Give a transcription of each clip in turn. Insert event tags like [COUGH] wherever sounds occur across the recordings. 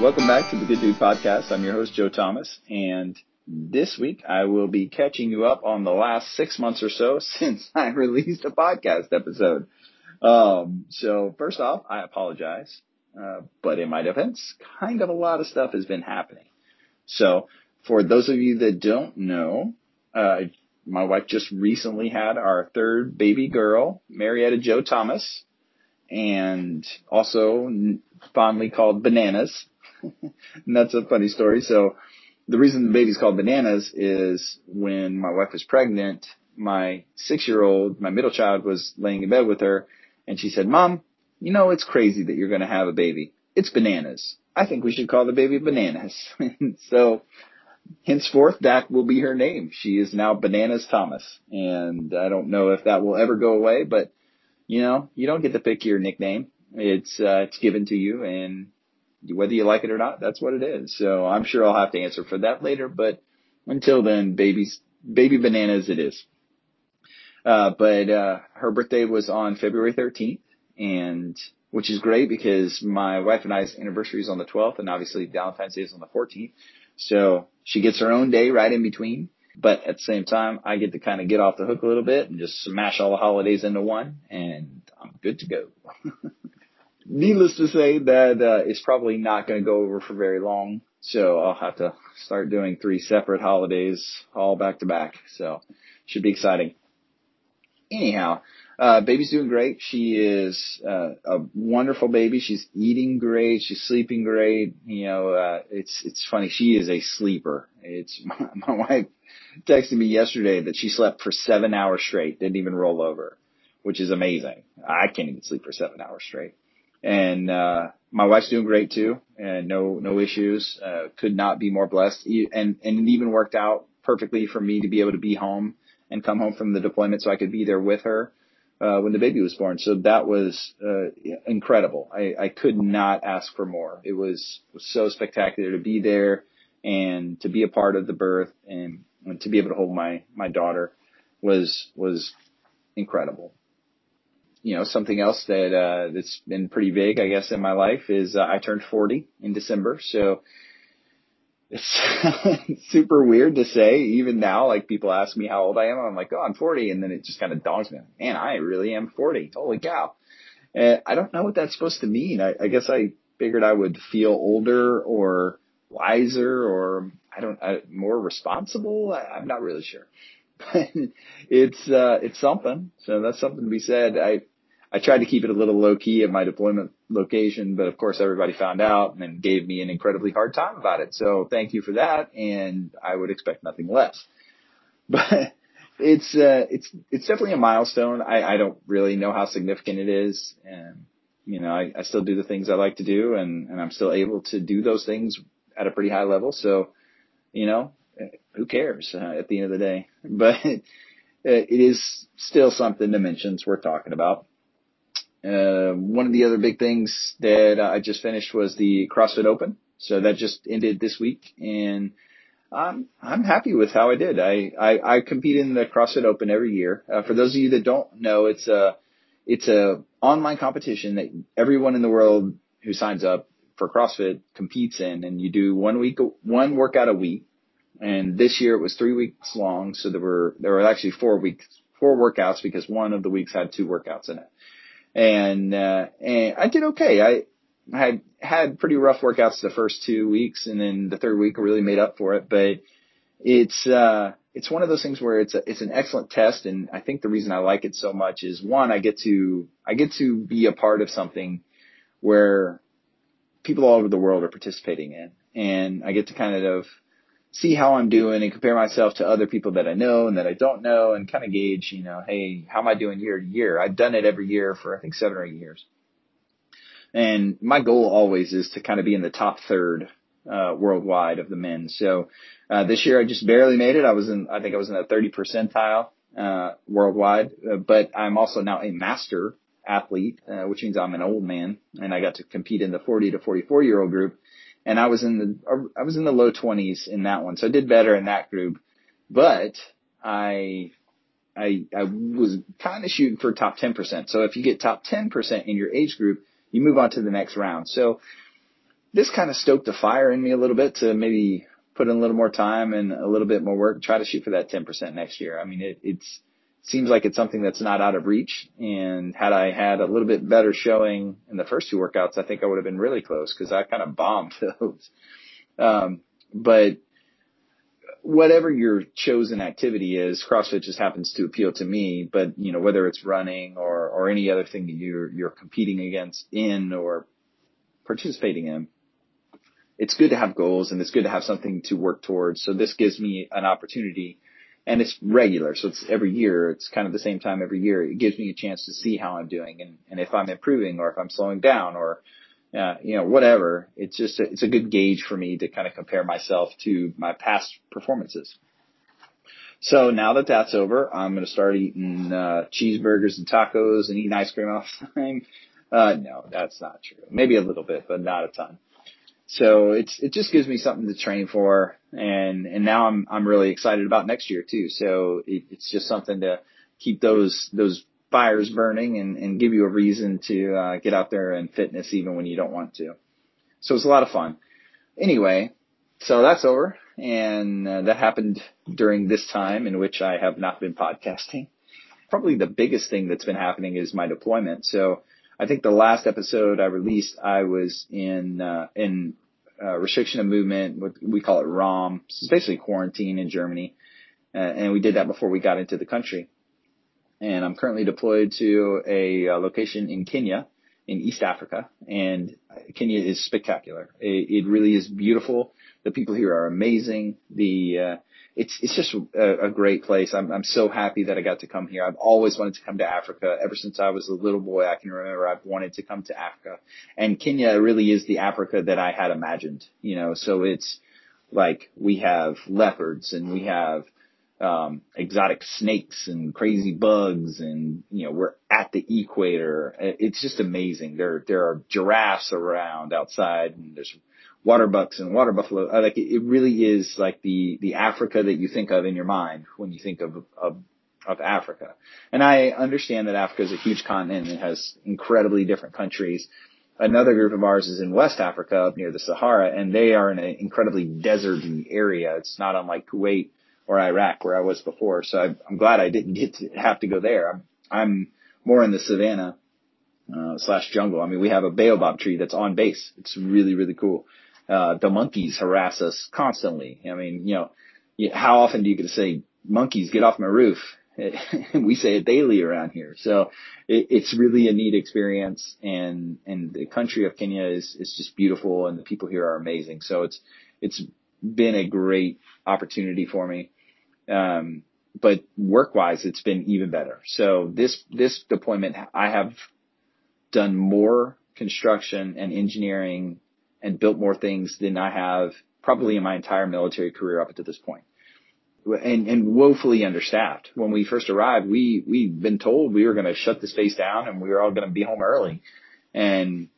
Welcome back to the Good Dude Podcast. I'm your host, Joe Thomas, and this week I will be catching you up on the last six months or so [LAUGHS] since I released a podcast episode. Um, so first off, I apologize, uh, but in my defense, kind of a lot of stuff has been happening. So for those of you that don't know, uh, my wife just recently had our third baby girl, Marietta Joe Thomas, and also fondly called Bananas. And [LAUGHS] that's a funny story. So the reason the baby's called Bananas is when my wife was pregnant, my six year old, my middle child was laying in bed with her and she said, mom, you know, it's crazy that you're going to have a baby. It's bananas. I think we should call the baby bananas. [LAUGHS] so henceforth that will be her name. She is now Bananas Thomas. And I don't know if that will ever go away, but you know, you don't get to pick your nickname. It's, uh, it's given to you and whether you like it or not, that's what it is. So I'm sure I'll have to answer for that later, but until then, babies, baby bananas it is. Uh, but, uh, her birthday was on February 13th and, which is great because my wife and I's anniversary is on the 12th and obviously Valentine's Day is on the 14th. So she gets her own day right in between. But at the same time, I get to kind of get off the hook a little bit and just smash all the holidays into one and I'm good to go. [LAUGHS] needless to say, that uh, is probably not going to go over for very long. So I'll have to start doing three separate holidays all back to back. So should be exciting. Anyhow, uh, baby's doing great. She is uh, a wonderful baby. She's eating great. She's sleeping great. You know, uh, it's it's funny. She is a sleeper. It's my, [LAUGHS] my wife texted me yesterday that she slept for seven hours straight, didn't even roll over, which is amazing. I can't even sleep for seven hours straight and uh, my wife's doing great too, and no no issues. Uh, could not be more blessed, and and it even worked out perfectly for me to be able to be home and come home from the deployment, so I could be there with her uh, when the baby was born. So that was uh, incredible. I, I could not ask for more. It was, was so spectacular to be there and to be a part of the birth and, and to be able to hold my my daughter was was incredible you know, something else that, uh, that's been pretty big, I guess, in my life is, uh, I turned 40 in December. So it's [LAUGHS] super weird to say even now, like people ask me how old I am. I'm like, oh, I'm 40. And then it just kind of dawns me, man, I really am 40. Holy cow. And I don't know what that's supposed to mean. I, I guess I figured I would feel older or wiser or I don't, I, more responsible. I, I'm not really sure. [LAUGHS] But it's uh it's something. So that's something to be said. I I tried to keep it a little low key at my deployment location, but of course everybody found out and gave me an incredibly hard time about it. So thank you for that, and I would expect nothing less. [LAUGHS] But it's uh, it's it's definitely a milestone. I, I don't really know how significant it is, and you know I, I still do the things I like to do, and and I'm still able to do those things at a pretty high level. So you know who cares uh, at the end of the day? [LAUGHS] But it is still something to mention. It's worth talking about. Uh, one of the other big things that I just finished was the CrossFit Open. So that just ended this week and I'm, I'm happy with how I did. I, I, I compete in the CrossFit Open every year. Uh, for those of you that don't know, it's a, it's a online competition that everyone in the world who signs up for CrossFit competes in and you do one week, one workout a week. And this year it was three weeks long. So there were, there were actually four weeks, four workouts because one of the weeks had two workouts in it and uh, and I did okay. I had had pretty rough workouts the first two weeks, and then the third week really made up for it. But it's uh, it's one of those things where it's a, it's an excellent test, and I think the reason I like it so much is one, I get to I get to be a part of something where people all over the world are participating in, and I get to kind of see how I'm doing and compare myself to other people that I know and that I don't know and kind of gauge, you know, hey, how am I doing year to year? I've done it every year for I think seven or eight years. And my goal always is to kind of be in the top third uh, worldwide of the men. So uh, this year I just barely made it. I was in, I think I was in the 30 percentile uh, worldwide, uh, but I'm also now a master athlete, uh, which means I'm an old man, and I got to compete in the 40 to 44 year old group and I was in the I was in the low 20s in that one, so I did better in that group. But I I I was kind of shooting for top 10%. So if you get top 10% in your age group, you move on to the next round. So this kind of stoked the fire in me a little bit to maybe put in a little more time and a little bit more work, try to shoot for that 10% next year. I mean, it, it's, seems like it's something that's not out of reach. And had I had a little bit better showing in the first two workouts, I think I would have been really close because I kind of bombed [LAUGHS] those. Um, but whatever your chosen activity is, CrossFit just happens to appeal to me. But you know, whether it's running or or any other thing that you're you're competing against in or participating in, it's good to have goals and it's good to have something to work towards. So this gives me an opportunity and it's regular. So it's every year. It's kind of the same time every year. It gives me a chance to see how I'm doing and, and if I'm improving or if I'm slowing down or uh, you know, whatever. It's just, a, it's a good gauge for me to kind of compare myself to my past performances. So now that that's over, I'm going to start eating, uh, cheeseburgers and tacos and eating ice cream all the [LAUGHS] time. Uh, no, that's not true. Maybe a little bit, but not a ton. So it's, it just gives me something to train for. And, and now I'm, I'm really excited about next year too. So it, it's just something to keep those, those fires burning and, and give you a reason to uh, get out there and fitness even when you don't want to. So it's a lot of fun. Anyway, so that's over, and uh, that happened during this time in which I have not been podcasting. Probably the biggest thing that's been happening is my deployment. So I think the last episode I released, I was in uh, in uh, restriction of movement. What we call it ROM. It's basically quarantine in Germany, uh, and we did that before we got into the country and I'm currently deployed to a, uh, location in Kenya, in East Africa, and Kenya is spectacular. It, it, really is beautiful. The people here are amazing. The uh, it's it's just a, a great place. I'm I'm so happy that I got to come here. I've always wanted to come to Africa ever since I was a little boy. I can remember I've wanted to come to Africa, and Kenya really is the Africa that I had imagined. You know, so it's like we have leopards and we have um, exotic snakes and crazy bugs and, you know, we're at the equator. It's just amazing. There, there are giraffes around outside and there's water bucks and water buffalo. Uh, like it really is like the, the Africa that you think of in your mind when you think of, of, of Africa. And I understand that Africa is a huge continent and it has incredibly different countries. Another group of ours is in West Africa up near the Sahara and they are in an incredibly deserty area. It's not unlike Kuwait or Iraq where I was before. So I, I'm glad I didn't get to have to go there. I'm, I'm more in the savannah, uh, slash jungle. I mean, we have a baobab tree that's on base. It's really, really cool. Uh, the monkeys harass us constantly. I mean, you know, how often do you get to say, monkeys, get off my roof? [LAUGHS] we say it daily around here. So it, it's really a neat experience and, and the country of Kenya is, is just beautiful and the people here are amazing. So it's, it's been a great opportunity for me. Um, but work wise, it's been even better. So this, this deployment, I have done more construction and engineering and built more things than I have probably in my entire military career up to this point. And, and woefully understaffed. When we first arrived, we, we've been told we were going to shut the space down and we were all going to be home early. And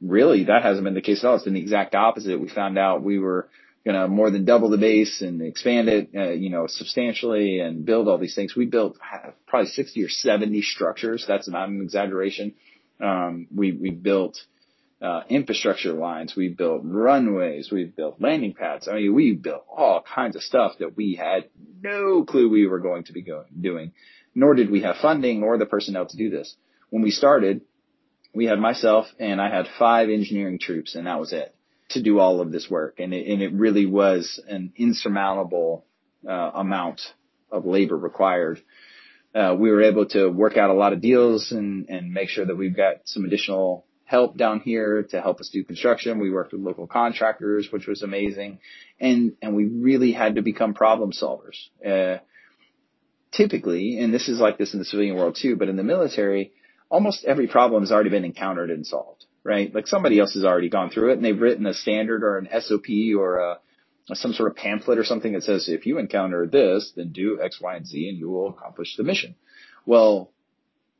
really that hasn't been the case at all. It's been the exact opposite. We found out we were going to more than double the base and expand it, uh, you know, substantially and build all these things. We built probably 60 or 70 structures. That's not an exaggeration. Um, we, we built, uh, infrastructure lines. We built runways. We built landing pads. I mean, we built all kinds of stuff that we had no clue we were going to be doing, nor did we have funding or the personnel to do this. When we started, we had myself and I had five engineering troops and that was it to do all of this work. And it, and it really was an insurmountable uh, amount of labor required. Uh, we were able to work out a lot of deals and, and make sure that we've got some additional help down here to help us do construction. We worked with local contractors, which was amazing. And, and we really had to become problem solvers. Uh, typically, and this is like this in the civilian world too, but in the military, almost every problem has already been encountered and solved right? Like somebody else has already gone through it and they've written a standard or an SOP or a, some sort of pamphlet or something that says if you encounter this, then do X, Y, and Z and you will accomplish the mission. Well,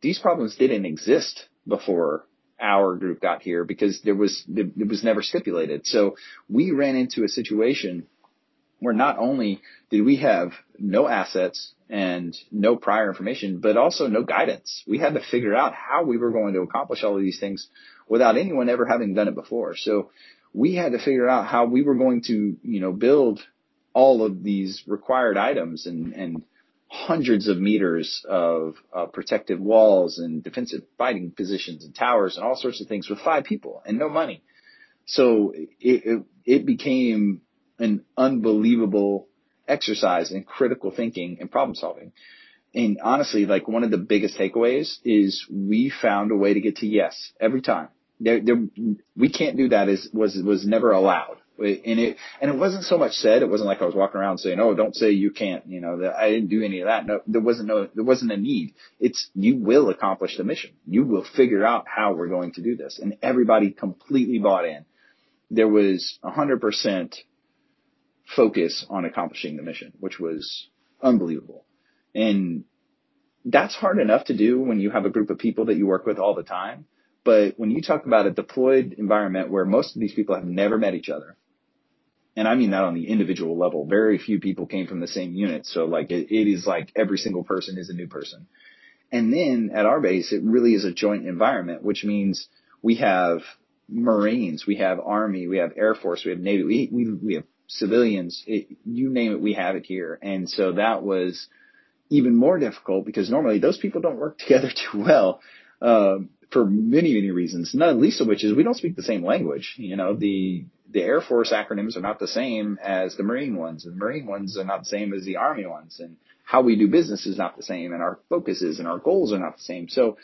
these problems didn't exist before our group got here because there was it was never stipulated. So we ran into a situation where not only did we have no assets and no prior information, but also no guidance. We had to figure out how we were going to accomplish all of these things without anyone ever having done it before. So we had to figure out how we were going to, you know, build all of these required items and, and hundreds of meters of uh, protective walls and defensive fighting positions and towers and all sorts of things with five people and no money. So it, it, it became an unbelievable exercise in critical thinking and problem solving. And honestly, like one of the biggest takeaways is we found a way to get to yes every time. There, there, we can't do that is, was, was never allowed. And it, and it wasn't so much said. It wasn't like I was walking around saying, "Oh, don't say you can't." You know, that I didn't do any of that. No, there wasn't no, there wasn't a need. It's you will accomplish the mission. You will figure out how we're going to do this, and everybody completely bought in. There was a hundred percent focus on accomplishing the mission, which was unbelievable. And that's hard enough to do when you have a group of people that you work with all the time. But when you talk about a deployed environment where most of these people have never met each other, and I mean that on the individual level, very few people came from the same unit. So like it, it is like every single person is a new person. And then at our base, it really is a joint environment, which means we have Marines, we have Army, we have Air Force, we have Navy, we, we, we have civilians, it, you name it, we have it here. And so that was even more difficult because normally those people don't work [LAUGHS] together too well. Um, for many, many reasons, not least of which is we don't speak the same language. You know, the, the Air Force acronyms are not the same as the Marine ones, and the Marine ones are not the same as the Army ones, and how we do business is not the same, and our focuses and our goals are not the same. So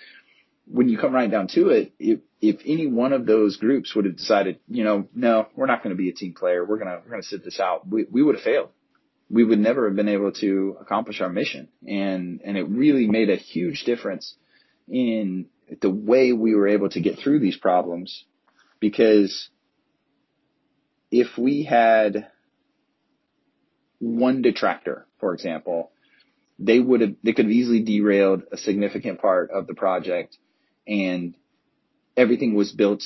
when you come right down to it, if, if any one of those groups would have decided, you know, no, we're not going to be a team player, we're gonna we're gonna sit this out, we, we would have failed. We would never have been able to accomplish our mission, and and it really made a huge difference in the way we were able to get through these problems, because if we had one detractor, for example, they would have they could have easily derailed a significant part of the project and everything was built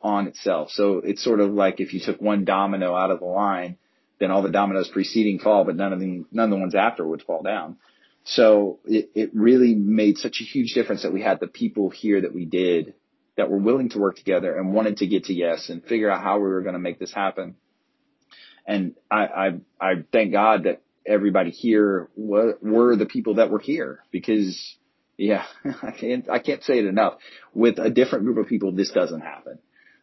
on itself. So it's sort of like if you took one domino out of the line, then all the dominoes preceding fall, but none of the none of the ones after would fall down. So it, it really made such a huge difference that we had the people here that we did that were willing to work together and wanted to get to yes and figure out how we were going to make this happen. And I, I, I thank God that everybody here were, were the people that were here because yeah, [LAUGHS] I can't, I can't say it enough. With a different group of people, this doesn't happen.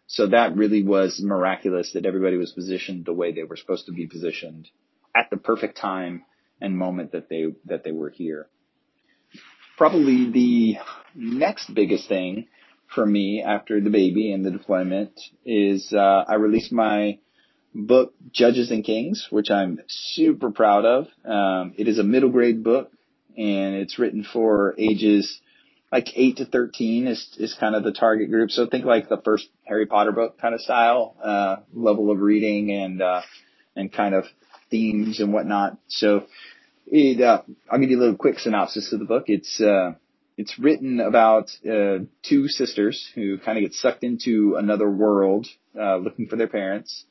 So that really was miraculous that everybody was positioned the way they were supposed to be positioned at the perfect time and moment that they, that they were here. Probably the next biggest thing for me after the baby and the deployment is, uh, I released my book, Judges and Kings, which I'm super proud of. Um, it is a middle grade book and it's written for ages like 8 to 13 is, is kind of the target group. So think like the first Harry Potter book kind of style, uh, level of reading and, uh, and kind of themes and whatnot. So it, uh, I'll give you a little quick synopsis of the book. It's, uh, it's written about, uh, two sisters who kind of get sucked into another world, uh, looking for their parents.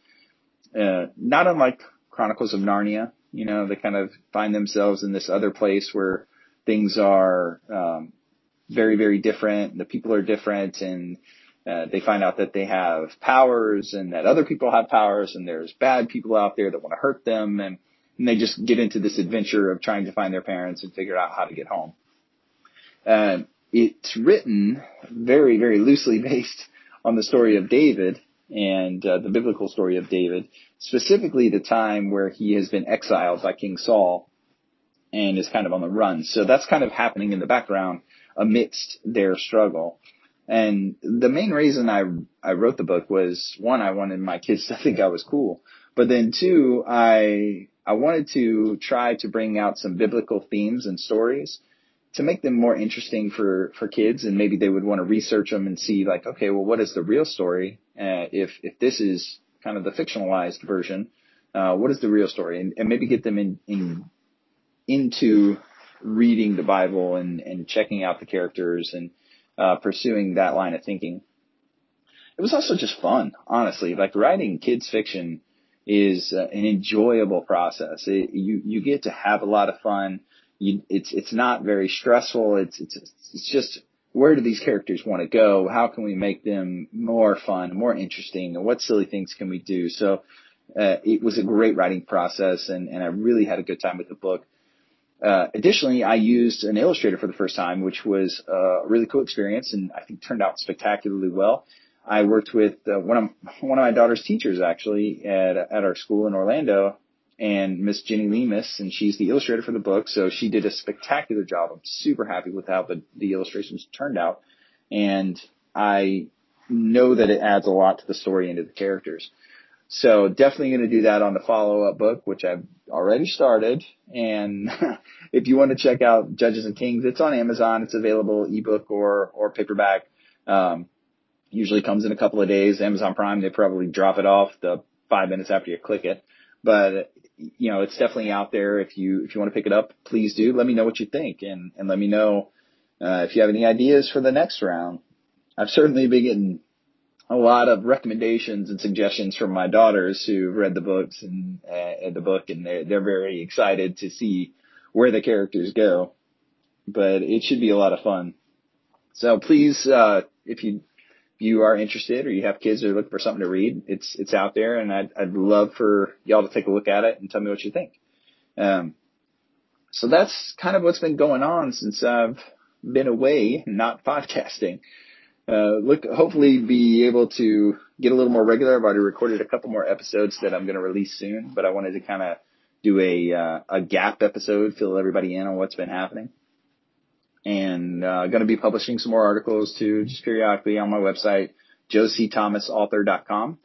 Uh, not unlike Chronicles of Narnia, you know, they kind of find themselves in this other place where things are um, very, very different. And the people are different, and uh, they find out that they have powers, and that other people have powers, and there's bad people out there that want to hurt them, and, and they just get into this adventure of trying to find their parents and figure out how to get home. Uh, it's written very, very loosely [LAUGHS] based on the story of David, and uh, the biblical story of David, specifically the time where he has been exiled by King Saul and is kind of on the run. So that's kind of happening in the background amidst their struggle. And the main reason I I wrote the book was one, I wanted my kids to [LAUGHS] think I was cool, but then two, I I wanted to try to bring out some biblical themes and stories to make them more interesting for for kids and maybe they would want to research them and see like okay well what is the real story? Uh, if if this is kind of the fictionalized version uh, what is the real story? And, and maybe get them in, in into reading the bible and and checking out the characters and uh, pursuing that line of thinking. It was also just fun honestly. Like writing kids fiction is uh, an enjoyable process it, you you get to have a lot of fun you, it's it's not very stressful. It's it's it's just where do these characters want to go? How can we make them more fun, more interesting? And what silly things can we do? So uh, it was a great writing process, and, and I really had a good time with the book. Uh, additionally, I used an illustrator for the first time, which was a really cool experience, and I think turned out spectacularly well. I worked with uh, one of one of my daughter's teachers actually at at our school in Orlando, and Miss Jenny Lemus, and she's the illustrator for the book. So she did a spectacular job. I'm super happy with how the, the illustrations turned out. And I know that it adds a lot to the story and to the characters. So definitely going to do that on the follow up book, which I've already started. And [LAUGHS] if you want to check out Judges and Kings, it's on Amazon. It's available ebook or, or paperback. Um, usually comes in a couple of days. Amazon Prime, they probably drop it off the five minutes after you click it. But you know, it's definitely out there. If you if you want to pick it up, please do. Let me know what you think, and and let me know uh, if you have any ideas for the next round. I've certainly been getting a lot of recommendations and suggestions from my daughters who've read the books and uh, the book, and they're they're very excited to see where the characters go. But it should be a lot of fun. So please, uh, if you you are interested or you have kids that are looking for something to read, it's it's out there, and I'd I'd love for y'all to take a look at it and tell me what you think. Um, so that's kind of what's been going on since I've been away, not [LAUGHS] podcasting. Uh, look, hopefully be able to get a little more regular. I've already recorded a couple more episodes that I'm going to release soon, but I wanted to kind of do a uh, a gap episode, fill everybody in on what's been happening and uh, going to be publishing some more articles too, just periodically on my website, joecthomasauthor.com.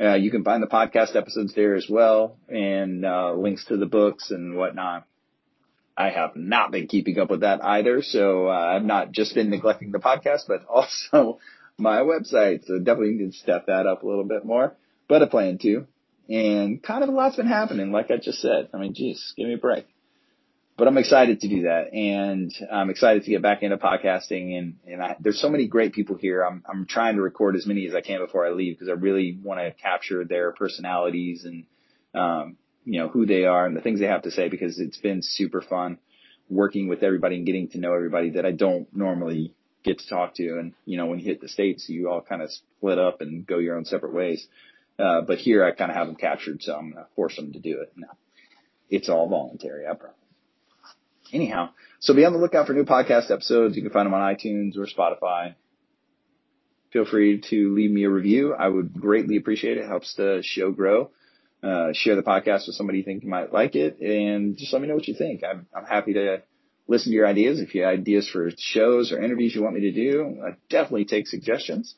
Uh, you can find the podcast episodes there as well, and uh, links to the books and whatnot. I have not been keeping up with that either, so uh, I've not just been neglecting the podcast, but [LAUGHS] also my website. So definitely need to step that up a little bit more, but I plan to. And kind of a lot's been happening, like I just said. I mean, geez, give me a break but I'm excited to do that, and I'm excited to get back into podcasting. And and I, there's so many great people here. I'm I'm trying to record as many as I can before I leave because I really want to capture their personalities and um, you know who they are and the things they have to say because it's been super fun working with everybody and getting to know everybody that I don't normally get to talk to. And you know when you hit the states, you all kind of split up and go your own separate ways. Uh, but here I kind of have them captured, so I'm gonna force them to do it. No, it's all voluntary, I promise anyhow, so be on the lookout for new podcast episodes. You can find them on iTunes or Spotify. Feel free to leave me a review. I would greatly appreciate it. it helps the show grow. Uh, share the podcast with somebody you think might like it and just let me know what you think. I'm, I'm happy to listen to your ideas. If you have ideas for shows or interviews you want me to do, I definitely take suggestions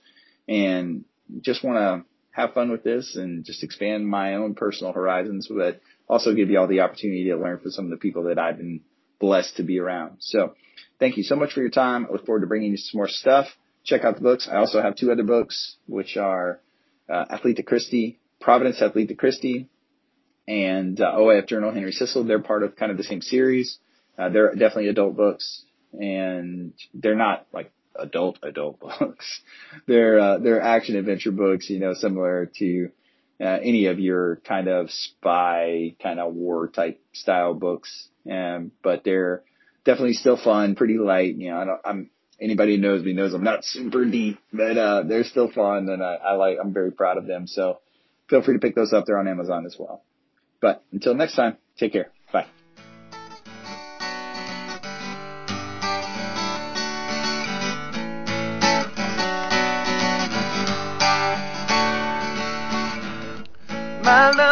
and just want to have fun with this and just expand my own personal horizons, but also give you all the opportunity to learn from some of the people that I've been blessed to be around. So thank you so much for your time. I look forward to bringing you some more stuff. Check out the books. I also have two other books, which are uh, Athlete to Christie, Providence Athlete to Christie, and uh, OAF Journal Henry Sissel. They're part of kind of the same series. Uh, they're definitely adult books, and they're not like adult adult [LAUGHS] books. they're uh, they're action adventure books, you know, similar to uh, any of your kind of spy kind of war type style books. Um, but they're definitely still fun, pretty light. You know, I don't, I'm anybody who knows me knows I'm not [LAUGHS] super deep, but uh, they're still fun, and I, I like. I'm very proud of them. So feel free to pick those up. They're on Amazon as well. But until next time, take care. Bye. Love